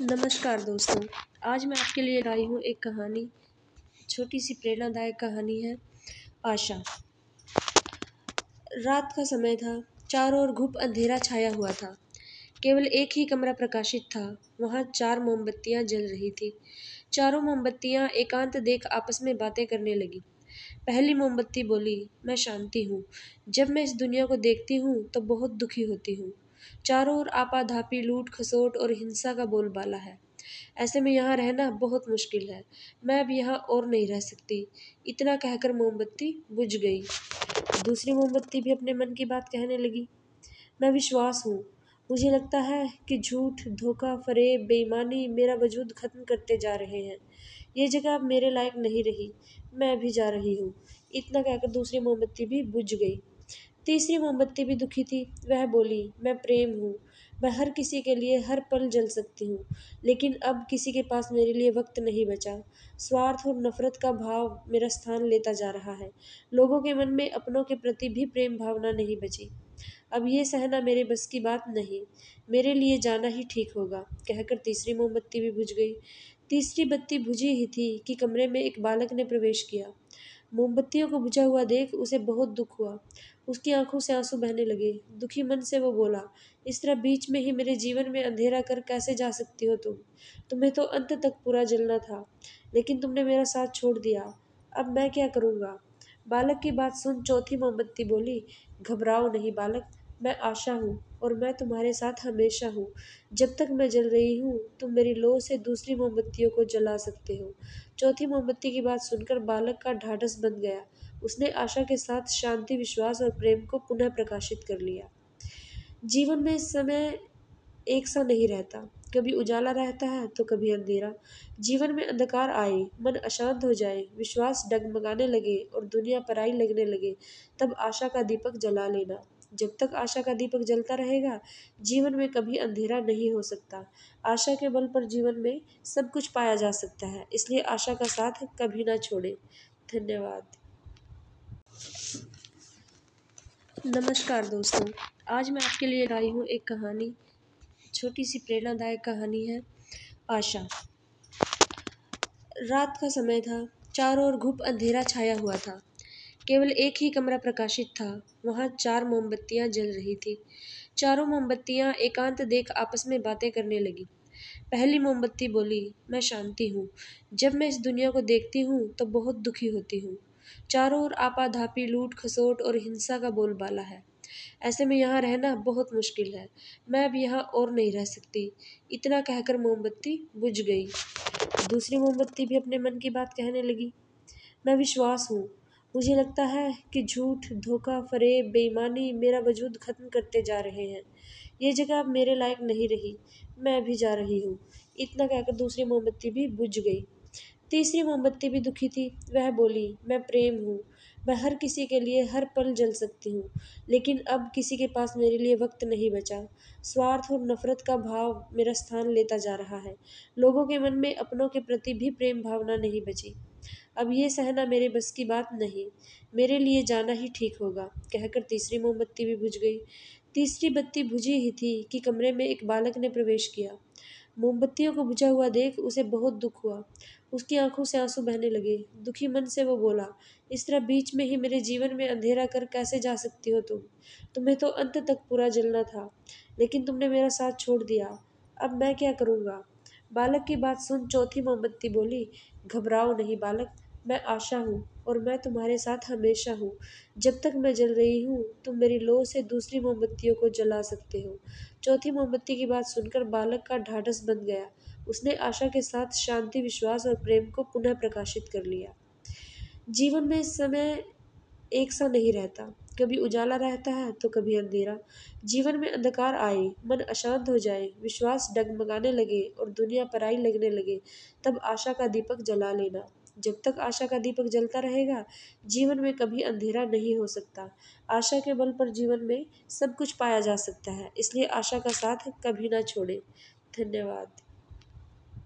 नमस्कार दोस्तों, आज मैं आपके लिए लाई हूँ एक कहानी, छोटी सी प्रेरणादायक कहानी है, आशा। रात का समय था, चारों ओर घुप अंधेरा छाया हुआ था। केवल एक ही कमरा प्रकाशित था, वहाँ चार मोमबत्तियाँ जल रही थी। चारों मोमबत्तियाँ एकांत देख आपस में बातें करने लगी। पहली मोमबत्ती बोली, मैं शांति हूँ। जब मैं इस दुनिया को देखती हूँ तो बहुत दुखी होती हूँ। चारों ओर आपाधापी लूट खसोट और हिंसा का बोलबाला है। ऐसे में यहाँ रहना बहुत मुश्किल है। मैं अब यहाँ और नहीं रह सकती। इतना कहकर मोमबत्ती बुझ गई। दूसरी मोमबत्ती भी अपने मन की बात कहने लगी। मैं विश्वास हूँ। मुझे लगता है कि झूठ, धोखा, फरेब, बेईमानी मेरा वजूद खत्म करते जा रहे हैं। ये जगह अब मेरे लायक नहीं रही। मैं भी जा रही हूँ। इतना कहकर दूसरी मोमबत्ती भी बुझ गई। तीसरी मोमबत्ती भी दुखी थी। वह बोली, मैं प्रेम हूँ। मैं हर किसी के लिए हर पल जल सकती हूँ। लेकिन अब किसी के पास मेरे लिए वक्त नहीं बचा। स्वार्थ और नफरत का भाव मेरा स्थान लेता जा रहा है। लोगों के मन में अपनों के प्रति भी प्रेम भावना नहीं बची। अब ये सहना मेरे बस की बात नहीं। मेरे लिए जाना ही ठीक होगा। कहकर तीसरी मोमबत्ती भी बुझ गई। तीसरी बत्ती बुझी ही थी कि कमरे में एक बालक ने प्रवेश किया। मोमबत्तियों को बुझा हुआ देख उसे बहुत दुख हुआ। उसकी आँखों से आँसू बहने लगे। दुखी मन से वो बोला, इस तरह बीच में ही मेरे जीवन में अंधेरा कर कैसे जा सकती हो तुम? तुम्हें तो अंत तक पूरा जलना था, लेकिन तुमने मेरा साथ छोड़ दिया। अब मैं क्या करूँगा? बालक की बात सुन चौथी मोमबत्ती बोली, घबराओ नहीं बालक मैं आशा हूँ और मैं तुम्हारे साथ हमेशा हूँ। जब तक मैं जल रही हूँ, तुम मेरी लो से दूसरी मोमबत्तियों को जला सकते हो। चौथी मोमबत्ती की बात सुनकर बालक का ढाढ़स बन गया। उसने आशा के साथ शांति, विश्वास और प्रेम को पुनः प्रकाशित कर लिया। जीवन में इस समय एक सा नहीं रहता। कभी उजाला रहता है तो कभी अंधेरा। जीवन में अंधकार आए, मन अशांत हो जाए, विश्वास डगमगाने लगे और दुनिया पराई लगने लगे, तब आशा का दीपक जला लेना। जब तक आशा का दीपक जलता रहेगा, जीवन में कभी अंधेरा नहीं हो सकता। आशा के बल पर जीवन में सब कुछ पाया जा सकता है, इसलिए आशा का साथ कभी ना छोड़े। धन्यवाद। नमस्कार दोस्तों, आज मैं आपके लिए लाई हूँ एक कहानी, छोटी सी प्रेरणादायक कहानी है, आशा। रात का समय था, चारों ओर घुप अंधेरा छाया हुआ था। केवल एक ही कमरा प्रकाशित था। वहाँ चार मोमबत्तियाँ जल रही थी। चारों मोमबत्तियाँ एकांत देख आपस में बातें करने लगी। पहली मोमबत्ती बोली, मैं शांति हूँ। जब मैं इस दुनिया को देखती हूँ तो बहुत दुखी होती हूँ। चारों ओर आपाधापी लूट खसोट और हिंसा का बोलबाला है। ऐसे में यहाँ रहना बहुत मुश्किल है। मैं अब यहाँ और नहीं रह सकती इतना कहकर मोमबत्ती बुझ गई। दूसरी मोमबत्ती भी अपने मन की बात कहने लगी। मैं विश्वास हूँ। मुझे लगता है कि झूठ, धोखा, फरेब, बेईमानी मेरा वजूद खत्म करते जा रहे हैं। ये जगह अब मेरे लायक नहीं रही। मैं भी जा रही हूँ। इतना कहकर दूसरी मोमबत्ती भी बुझ गई। तीसरी मोमबत्ती भी दुखी थी। वह बोली, मैं प्रेम हूँ। मैं हर किसी के लिए हर पल जल सकती हूँ। लेकिन अब किसी के पास मेरे लिए वक्त नहीं बचा। स्वार्थ और नफरत का भाव मेरा स्थान लेता जा रहा है। लोगों के मन में अपनों के प्रति भी प्रेम भावना नहीं बची। अब ये सहना मेरे बस की बात नहीं। मेरे लिए जाना ही ठीक होगा। कहकर तीसरी मोमबत्ती भी बुझ गई। तीसरी बत्ती बुझी ही थी कि कमरे में एक बालक ने प्रवेश किया। मोमबत्तियों को बुझा हुआ देख उसे बहुत दुख हुआ। उसकी आँखों से आँसू बहने लगे। दुखी मन से वो बोला, इस तरह बीच में ही मेरे जीवन में अंधेरा कर कैसे जा सकती हो तुम? तुम्हें तो अंत तक पूरा जलना था, लेकिन तुमने मेरा साथ छोड़ दिया। अब मैं क्या करूँगा? बालक की बात सुन चौथी मोमबत्ती बोली, घबराओ नहीं बालक। मैं आशा हूँ और मैं तुम्हारे साथ हमेशा हूँ। जब तक मैं जल रही हूँ, तुम मेरी लो से दूसरी मोमबत्तियों को जला सकते हो। चौथी मोमबत्ती की बात सुनकर बालक का ढाढ़स बन गया। उसने आशा के साथ शांति, विश्वास और प्रेम को पुनः प्रकाशित कर लिया। जीवन में इस समय एक सा नहीं रहता। कभी उजाला रहता है तो कभी अंधेरा। जीवन में अंधकार आए, मन अशांत हो जाए, विश्वास डगमगाने लगे और दुनिया पराई लगने लगे, तब आशा का दीपक जला लेना। जब तक आशा का दीपक जलता रहेगा, जीवन में कभी अंधेरा नहीं हो सकता। आशा के बल पर जीवन में सब कुछ पाया जा सकता है, इसलिए आशा का साथ कभी ना छोड़े। धन्यवाद।